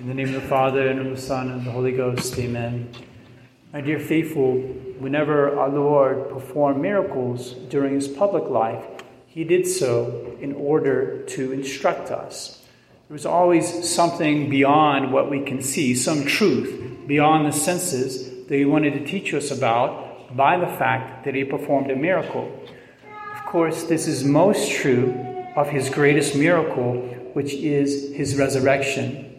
In the name of the Father, and of the Son, and of the Holy Ghost, amen. My dear faithful, whenever our Lord performed miracles during his public life, he did so in order to instruct us. There was always something beyond what we can see, some truth beyond the senses that he wanted to teach us about by the fact that he performed a miracle. Of course, this is most true of his greatest miracle, which is his resurrection.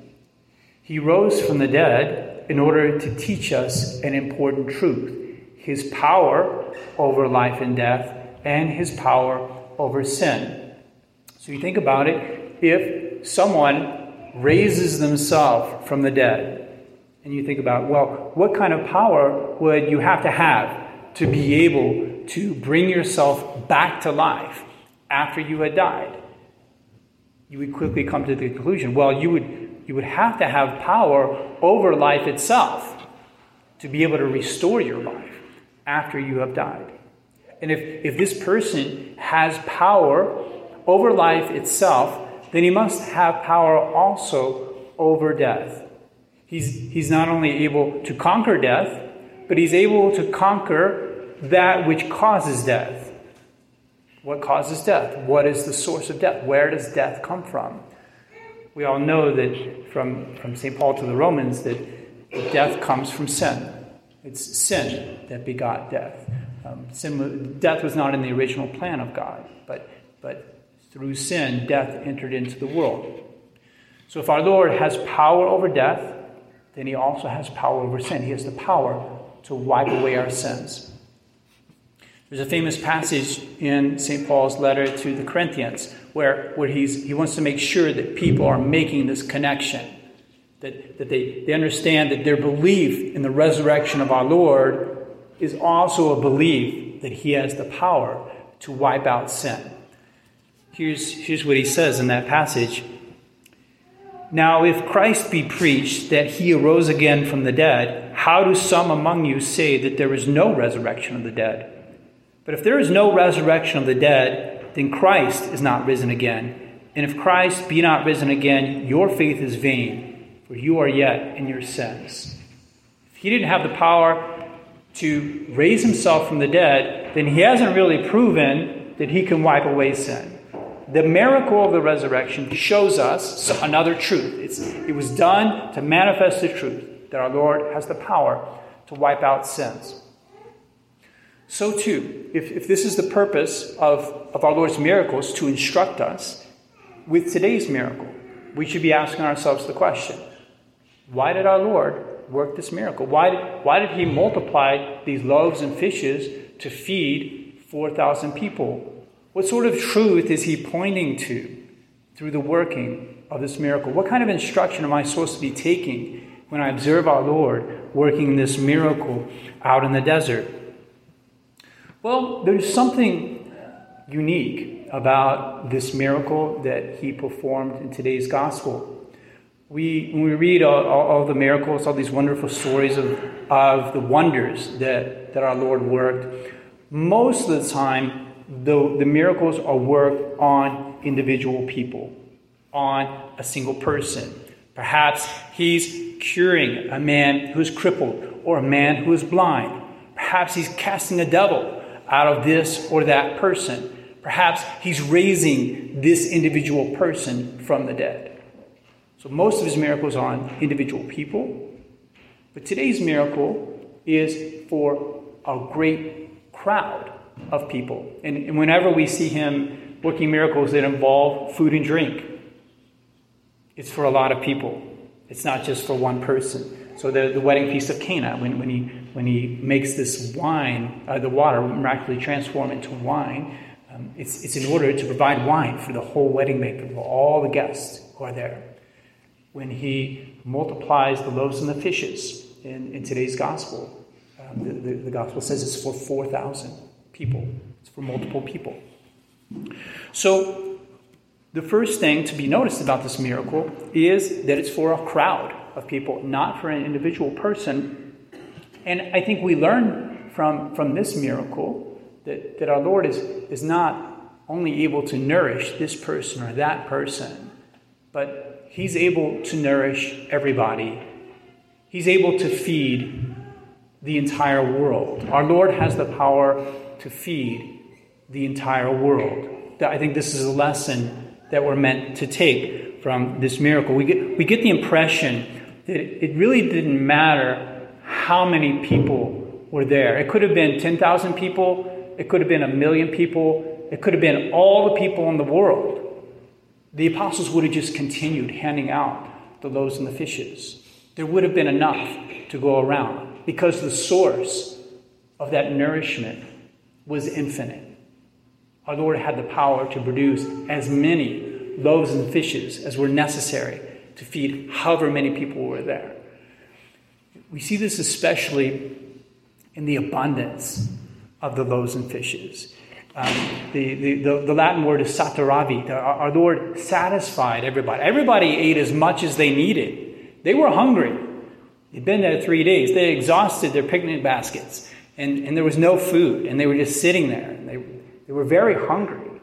He rose from the dead in order to teach us an important truth his power over life and death, and his power over sin. So you think about it if someone raises themselves from the dead, and you think about, well, what kind of power would you have to have to be able to bring yourself back to life after you had died? You would quickly come to the conclusion, well, you would you would have to have power over life itself to be able to restore your life after you have died. And if, if this person has power over life itself, then he must have power also over death. He's, he's not only able to conquer death, but he's able to conquer that which causes death. What causes death? What is the source of death? Where does death come from? We all know that from, from St. Paul to the Romans that death comes from sin. It's sin that begot death. Um, sin, death was not in the original plan of God, but, but through sin, death entered into the world. So if our Lord has power over death, then he also has power over sin. He has the power to wipe away our sins. There's a famous passage in St. Paul's letter to the Corinthians where, where he's, he wants to make sure that people are making this connection, that, that they, they understand that their belief in the resurrection of our Lord is also a belief that he has the power to wipe out sin. Here's, here's what he says in that passage. Now, if Christ be preached that he arose again from the dead, how do some among you say that there is no resurrection of the dead? But if there is no resurrection of the dead, then Christ is not risen again. And if Christ be not risen again, your faith is vain, for you are yet in your sins. If he didn't have the power to raise himself from the dead, then he hasn't really proven that he can wipe away sin. The miracle of the resurrection shows us another truth. It's, it was done to manifest the truth that our Lord has the power to wipe out sins. So, too, if, if this is the purpose of, of our Lord's miracles to instruct us, with today's miracle, we should be asking ourselves the question why did our Lord work this miracle? Why did, why did he multiply these loaves and fishes to feed 4,000 people? What sort of truth is he pointing to through the working of this miracle? What kind of instruction am I supposed to be taking when I observe our Lord working this miracle out in the desert? Well, there's something unique about this miracle that he performed in today's gospel. We, when we read all, all, all, the miracles, all these wonderful stories of, of the wonders that, that our Lord worked, most of the time, the, the miracles are worked on individual people, on a single person. Perhaps he's curing a man who's crippled or a man who is blind. Perhaps he's casting a devil out of this or that person. Perhaps he's raising this individual person from the dead. So most of his miracles are on individual people. But today's miracle is for a great crowd of people. And, and whenever we see him working miracles that involve food and drink, it's for a lot of people. It's not just for one person. So the, the wedding feast of Cana, when, when, he, when he makes this wine, uh, the water miraculously transform into wine, um, it's, it's in order to provide wine for the whole wedding banquet, for all the guests who are there. When he multiplies the loaves and the fishes in, in today's gospel, um, the, the, the gospel says it's for 4,000 people, it's for multiple people. So, the first thing to be noticed about this miracle is that it's for a crowd of people, not for an individual person. And I think we learn from, from this miracle that, that our Lord is, is not only able to nourish this person or that person, but He's able to nourish everybody. He's able to feed the entire world. Our Lord has the power to feed the entire world. I think this is a lesson that we're meant to take from this miracle. We get, we get the impression that it really didn't matter how many people were there. It could have been 10,000 people, it could have been a million people, it could have been all the people in the world. The apostles would have just continued handing out the loaves and the fishes. There would have been enough to go around because the source of that nourishment was infinite. Our Lord had the power to produce as many loaves and fishes as were necessary to feed however many people were there. We see this especially in the abundance of the loaves and fishes. Um, the, the, the, the, Latin word is saturati. Our, our Lord satisfied everybody. Everybody ate as much as they needed. They were hungry. They'd been there three days. They exhausted their picnic baskets, and, and there was no food, and they were just sitting there. They, they were very hungry.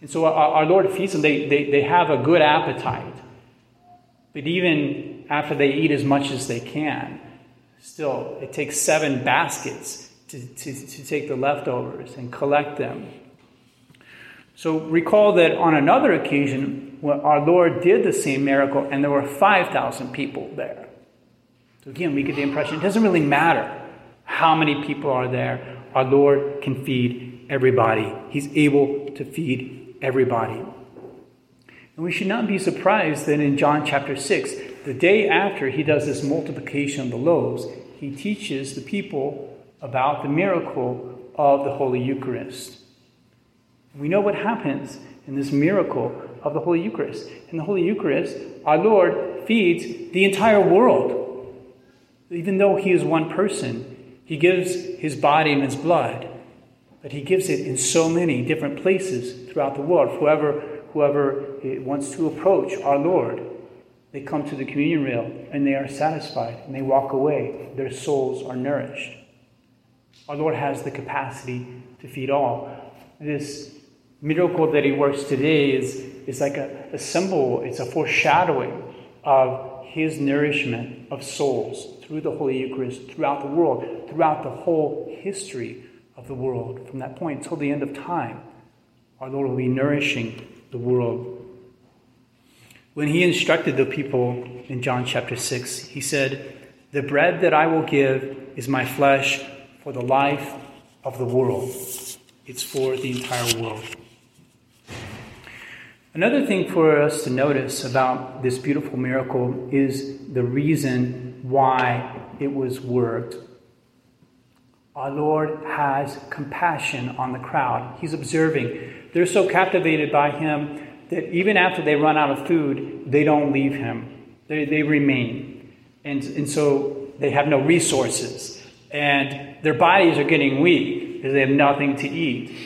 And so our, our Lord feeds them. They, they, they have a good appetite. But even after they eat as much as they can, still, it takes seven baskets to, to, to take the leftovers and collect them. So recall that on another occasion, our Lord did the same miracle, and there were 5,000 people there. So again, we get the impression it doesn't really matter how many people are there. Our Lord can feed everybody. He's able to feed everybody. And we should not be surprised that in John chapter 6, the day after he does this multiplication of the loaves, he teaches the people about the miracle of the Holy Eucharist. We know what happens in this miracle of the Holy Eucharist. In the Holy Eucharist, our Lord feeds the entire world. Even though he is one person, he gives his body and his blood but he gives it in so many different places throughout the world. Whoever, whoever wants to approach our Lord, they come to the communion rail and they are satisfied and they walk away. Their souls are nourished. Our Lord has the capacity to feed all. This miracle that he works today is, is like a, a symbol, it's a foreshadowing of his nourishment of souls through the Holy Eucharist throughout the world, throughout the whole history of the world. From that point until the end of time, our Lord will be nourishing the world. When he instructed the people in John chapter 6, he said, The bread that I will give is my flesh for the life of the world. It's for the entire world. Another thing for us to notice about this beautiful miracle is the reason why it was worked our Lord has compassion on the crowd. He's observing. They're so captivated by him that even after they run out of food, they don't leave him. They, they remain. And, and so they have no resources. And their bodies are getting weak because they have nothing to eat.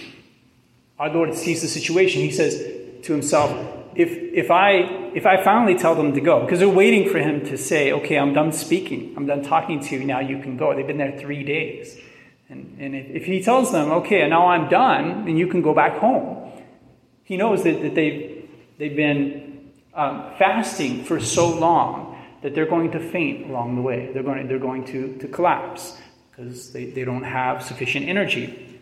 Our Lord sees the situation. He says to himself, if, if, I, if I finally tell them to go, because they're waiting for him to say, okay, I'm done speaking, I'm done talking to you, now you can go. They've been there three days. And, and if he tells them, okay, now I'm done, and you can go back home, he knows that, that they've, they've been um, fasting for so long that they're going to faint along the way. They're going, they're going to, to collapse because they, they don't have sufficient energy.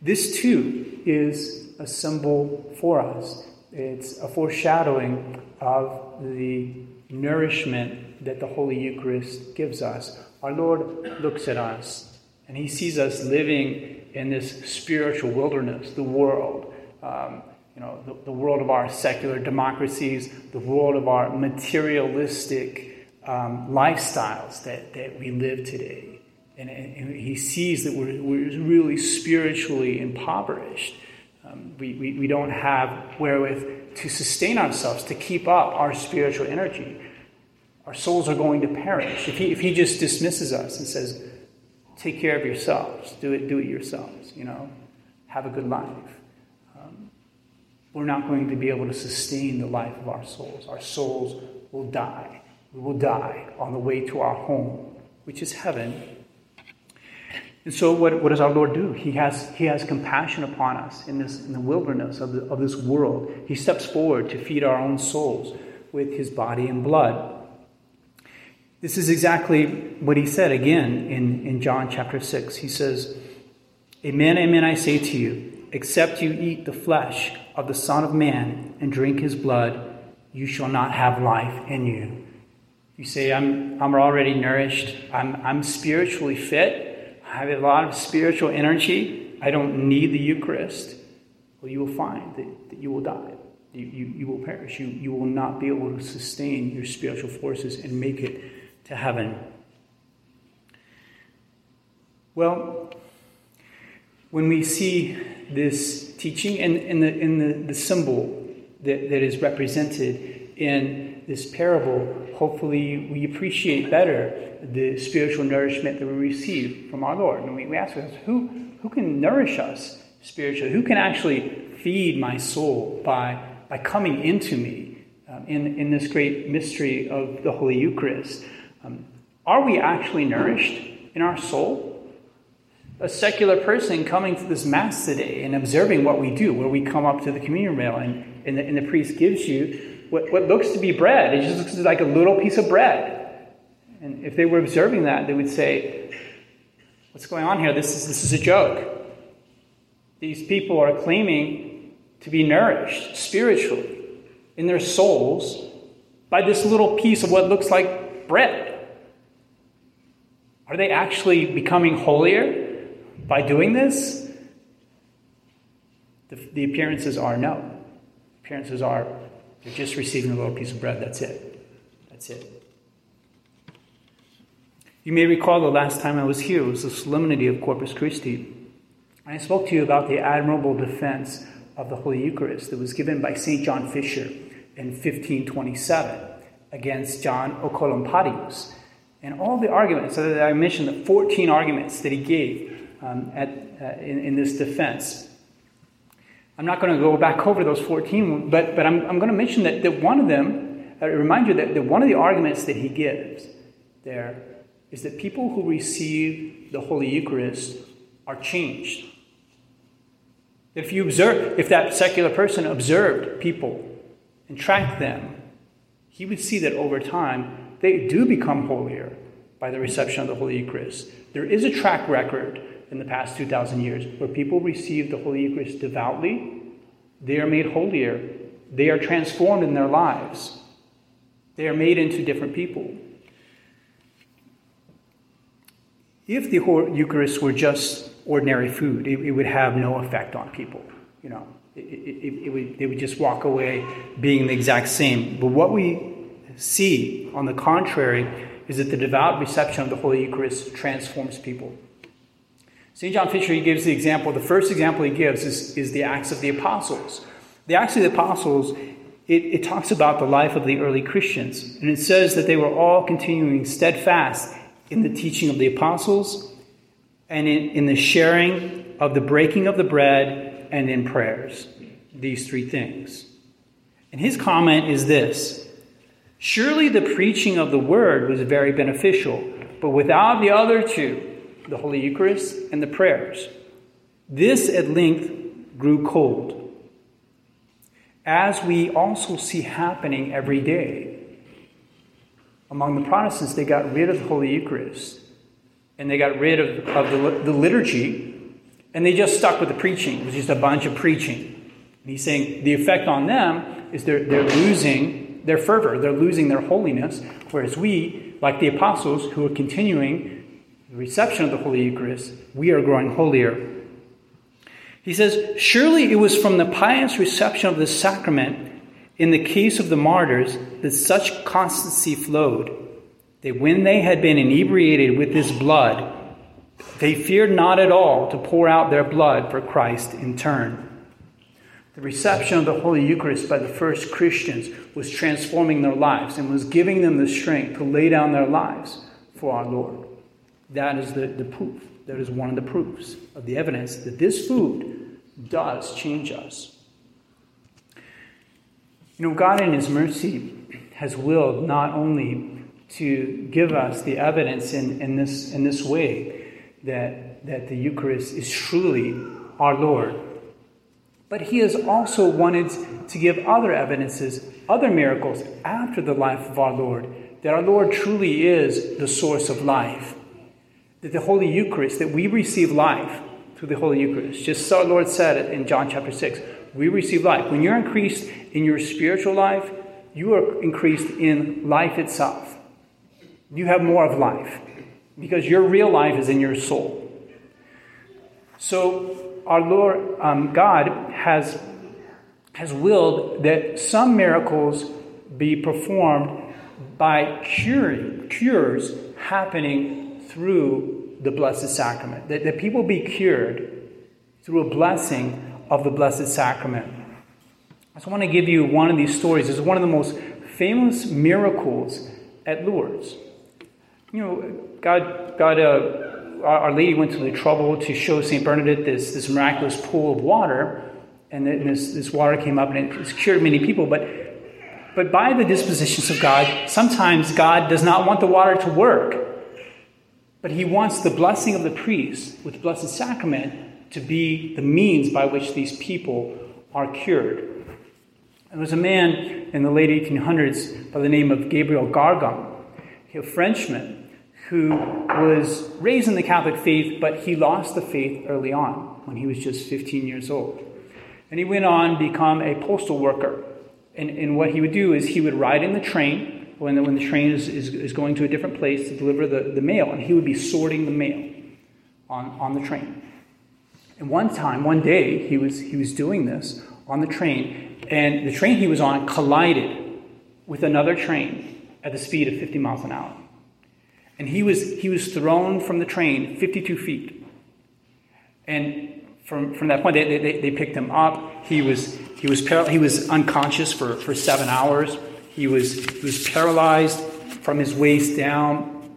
This too is a symbol for us. It's a foreshadowing of the nourishment that the Holy Eucharist gives us. Our Lord looks at us and he sees us living in this spiritual wilderness, the world. Um, you know, the, the, world of our secular democracies, the world of our materialistic um, lifestyles that, that we live today. And, and, he sees that we're, we're really spiritually impoverished. Um, we, we, we don't have wherewith to sustain ourselves, to keep up our spiritual energy. Our souls are going to perish. If he, if he just dismisses us and says, take care of yourselves. Do it, do it yourselves, you know. Have a good life. We're not going to be able to sustain the life of our souls. Our souls will die. We will die on the way to our home, which is heaven. And so, what, what does our Lord do? He has, he has compassion upon us in, this, in the wilderness of, the, of this world. He steps forward to feed our own souls with his body and blood. This is exactly what he said again in, in John chapter 6. He says, Amen, amen, I say to you, except you eat the flesh of the Son of Man and drink his blood, you shall not have life in you. You say, I'm, I'm already nourished, I'm, I'm spiritually fit, I have a lot of spiritual energy, I don't need the Eucharist. Well, you will find that, that you will die. You, you, you will perish. You, you will not be able to sustain your spiritual forces and make it to heaven. Well, when we see this teaching and, and, the, the, the symbol that, that is represented in this parable, hopefully we appreciate better the spiritual nourishment that we receive from our Lord. And we, we ask ourselves, who, who can nourish us spiritually? Who can actually feed my soul by, by coming into me um, in, in this great mystery of the Holy Eucharist? Um, are we actually nourished in our soul? A secular person coming to this Mass today and observing what we do, where we come up to the communion rail and, and, the, and the priest gives you what, what looks to be bread. It just looks like a little piece of bread. And if they were observing that, they would say, What's going on here? This is, this is a joke. These people are claiming to be nourished spiritually in their souls by this little piece of what looks like bread. Are they actually becoming holier by doing this? The, the appearances are no. Appearances are they're just receiving a little piece of bread. That's it. That's it. You may recall the last time I was here it was the solemnity of Corpus Christi. I spoke to you about the admirable defense of the Holy Eucharist that was given by St. John Fisher in 1527 against John Oecolampadius. And all the arguments that I mentioned, the 14 arguments that he gave um, at, uh, in, in, this defense. I'm not going to go back over those 14, but, but I'm, I'm going to mention that, that one of them, I remind you that, that one of the arguments that he gives there is that people who receive the Holy Eucharist are changed. If you observe, if that secular person observed people and tracked them, he would see that over time they do become holier by the reception of the Holy Eucharist. There is a track record in the past 2,000 years where people receive the Holy Eucharist devoutly, they are made holier, they are transformed in their lives, they are made into different people. If the Eucharist were just ordinary food, it, it would have no effect on people. You know, it, it, would, they would just walk away being the exact same. But what we see, on the contrary, is that the devout reception of the Holy Eucharist transforms people. St. John Fisher, he gives the example, the first example he gives is, is the Acts of the Apostles. The Acts of the Apostles, it, it talks about the life of the early Christians, and it says that they were all continuing steadfast in the teaching of the apostles, and in, in the sharing of the breaking of the bread, and in prayers. These three things. And his comment is this Surely the preaching of the word was very beneficial, but without the other two, the Holy Eucharist and the prayers, this at length grew cold. As we also see happening every day among the Protestants, they got rid of the Holy Eucharist and they got rid of, of the, the liturgy and they just stuck with the preaching. It was just a bunch of preaching. And he's saying the effect on them is they're, they're losing their fervor, they're losing their holiness, whereas we, like the apostles who are continuing the reception of the Holy Eucharist, we are growing holier. He says, Surely it was from the pious reception of this sacrament in the case of the martyrs, that such constancy flowed, that when they had been inebriated with this blood, they feared not at all to pour out their blood for Christ in turn. The reception of the Holy Eucharist by the first Christians was transforming their lives and was giving them the strength to lay down their lives for our Lord. That is the, the proof. That is one of the proofs of the evidence that this food does change us. You know, God in His mercy has willed not only to give us the evidence in, in, this, in this way that, that the Eucharist is truly our Lord, But he has also wanted to give other evidences, other miracles after the life of our Lord, that our Lord truly is the source of life. That the Holy Eucharist, that we receive life through the Holy Eucharist. Just so our Lord said it in John chapter 6. We receive life. When you're increased in your spiritual life, you are increased in life itself. You have more of life because your real life is in your soul. So, our Lord um, God has, has willed that some miracles be performed by curing, cures happening through the Blessed Sacrament. That, that people be cured through a blessing of the Blessed Sacrament. I just want to give you one of these stories. It's one of the most famous miracles at Lourdes. You know, God, God uh, our Lady went to the trouble to show St. Bernadette this, this miraculous pool of water, and this, this water came up and it cured many people. But, but by the dispositions of God, sometimes God does not want the water to work, but He wants the blessing of the priest with the Blessed Sacrament to be the means by which these people are cured. There was a man in the late 1800s by the name of Gabriel Gargam, a Frenchman who was raised in the Catholic faith, but he lost the faith early on when he was just 15 years old. And he went on to become a postal worker. And, and what he would do is he would ride in the train when the, when the train is, is, is going to a different place to deliver the, the mail, and he would be sorting the mail on, on the train. And one time, one day, he was, he was doing this on the train, and the train he was on collided with another train at the speed of 50 miles an hour. And he was, he was thrown from the train 52 feet. And from, from that point, they, they, they picked him up. He was, he was, par- he was unconscious for, for seven hours. He was, he was paralyzed from his waist down.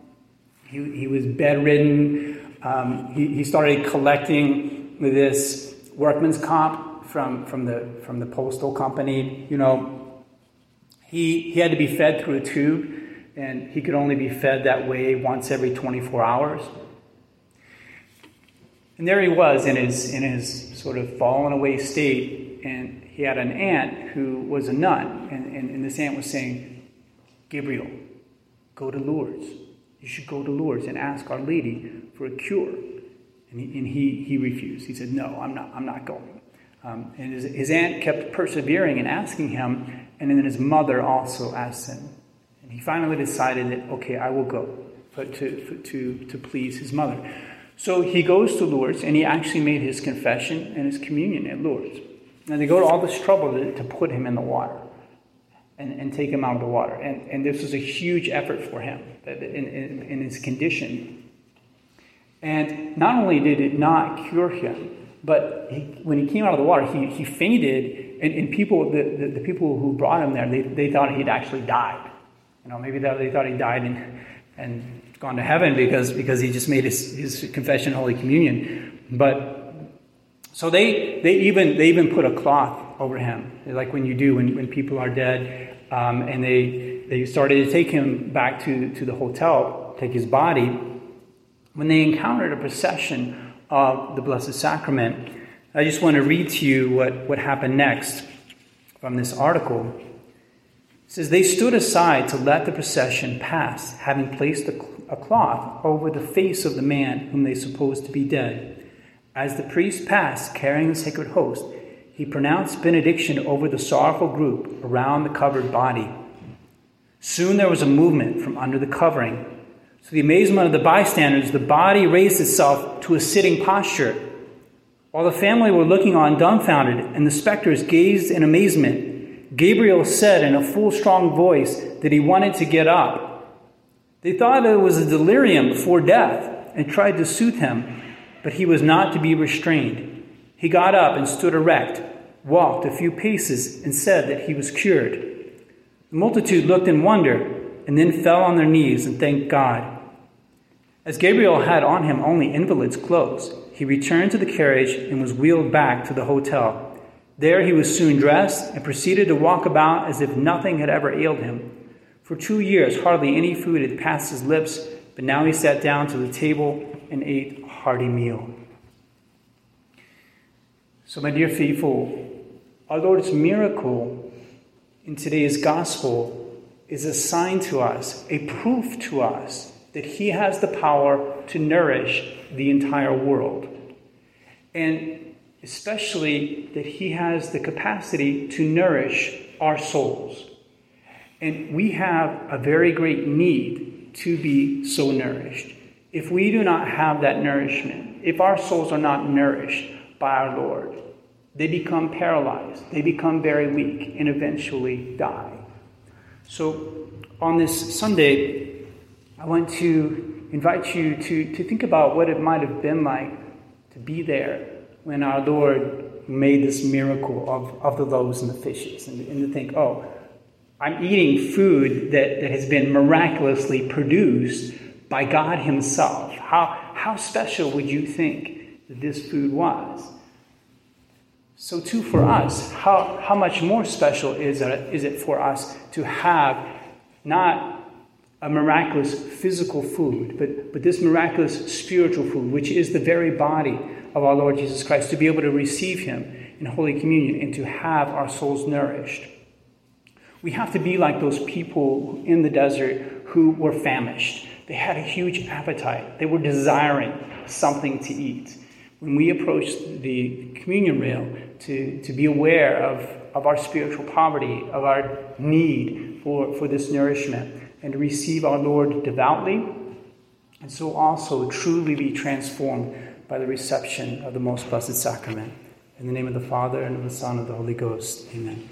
He, he was bedridden. Um, he, he started collecting this workman's comp from, from, the, from the postal company. You know, he, he had to be fed through a tube and he could only be fed that way once every 24 hours. And there he was in his, in his sort of fallen away state, and he had an aunt who was a nun, and, and, and this aunt was saying, Gabriel, go to Lourdes. You should go to Lourdes and ask Our Lady for a cure. And he, and he, he refused. He said, No, I'm not, I'm not going. Um, and his, his aunt kept persevering and asking him, and then his mother also asked him And he finally decided that, okay, I will go but to, to, to please his mother. So he goes to Lourdes and he actually made his confession and his communion at Lourdes. And they go to all this trouble to, to put him in the water and, and take him out of the water. And, and this was a huge effort for him in, in, in his condition. And not only did it not cure him, but he, when he came out of the water, he, he fainted, and, and people, the, the, the people who brought him there, they, they thought he'd actually died. You know, maybe they thought he died and, and gone to heaven because, because he just made his, his confession Holy Communion. But so they, they, even, they even put a cloth over him, like when you do when, when people are dead. Um, and they, they started to take him back to, to the hotel, take his body. When they encountered a procession of the Blessed Sacrament, I just want to read to you what, what happened next from this article says, They stood aside to let the procession pass, having placed a cloth over the face of the man whom they supposed to be dead. As the priest passed, carrying the sacred host, he pronounced benediction over the sorrowful group around the covered body. Soon there was a movement from under the covering. To the amazement of the bystanders, the body raised itself to a sitting posture. While the family were looking on dumbfounded, and the specters gazed in amazement, Gabriel said in a full, strong voice that he wanted to get up. They thought it was a delirium before death and tried to soothe him, but he was not to be restrained. He got up and stood erect, walked a few paces, and said that he was cured. The multitude looked in wonder and then fell on their knees and thanked God. As Gabriel had on him only invalid's clothes, he returned to the carriage and was wheeled back to the hotel. There he was soon dressed and proceeded to walk about as if nothing had ever ailed him. For two years, hardly any food had passed his lips, but now he sat down to the table and ate hearty meal. So, my dear faithful, Our Lord's miracle in today's gospel is a sign to us, a proof to us that He has the power to nourish the entire world. And especially that He has the capacity to nourish our souls. And we have a very great need to be so nourished. If we do not have that nourishment, if our souls are not nourished by our Lord, they become paralyzed, they become very weak, and eventually die. So, on this Sunday, I want to invite you to, to think about what it might have been like to be there when our Lord made this miracle of, of the loaves and the fishes, and, and to think, oh, I'm eating food that, that has been miraculously produced by God Himself. How, how special would you think that this food was? So, too, for us, how, how much more special is it, is it for us to have not a miraculous physical food, but, but this miraculous spiritual food, which is the very body of our Lord Jesus Christ, to be able to receive Him in Holy Communion and to have our souls nourished? We have to be like those people in the desert who were famished. They had a huge appetite, they were desiring something to eat when we approach the communion rail to, to be aware of, of our spiritual poverty, of our need for, for this nourishment, and to receive our Lord devoutly, and so also truly be transformed by the reception of the most blessed sacrament. In the name of the Father, and of the Son, and of the Holy Ghost. Amen.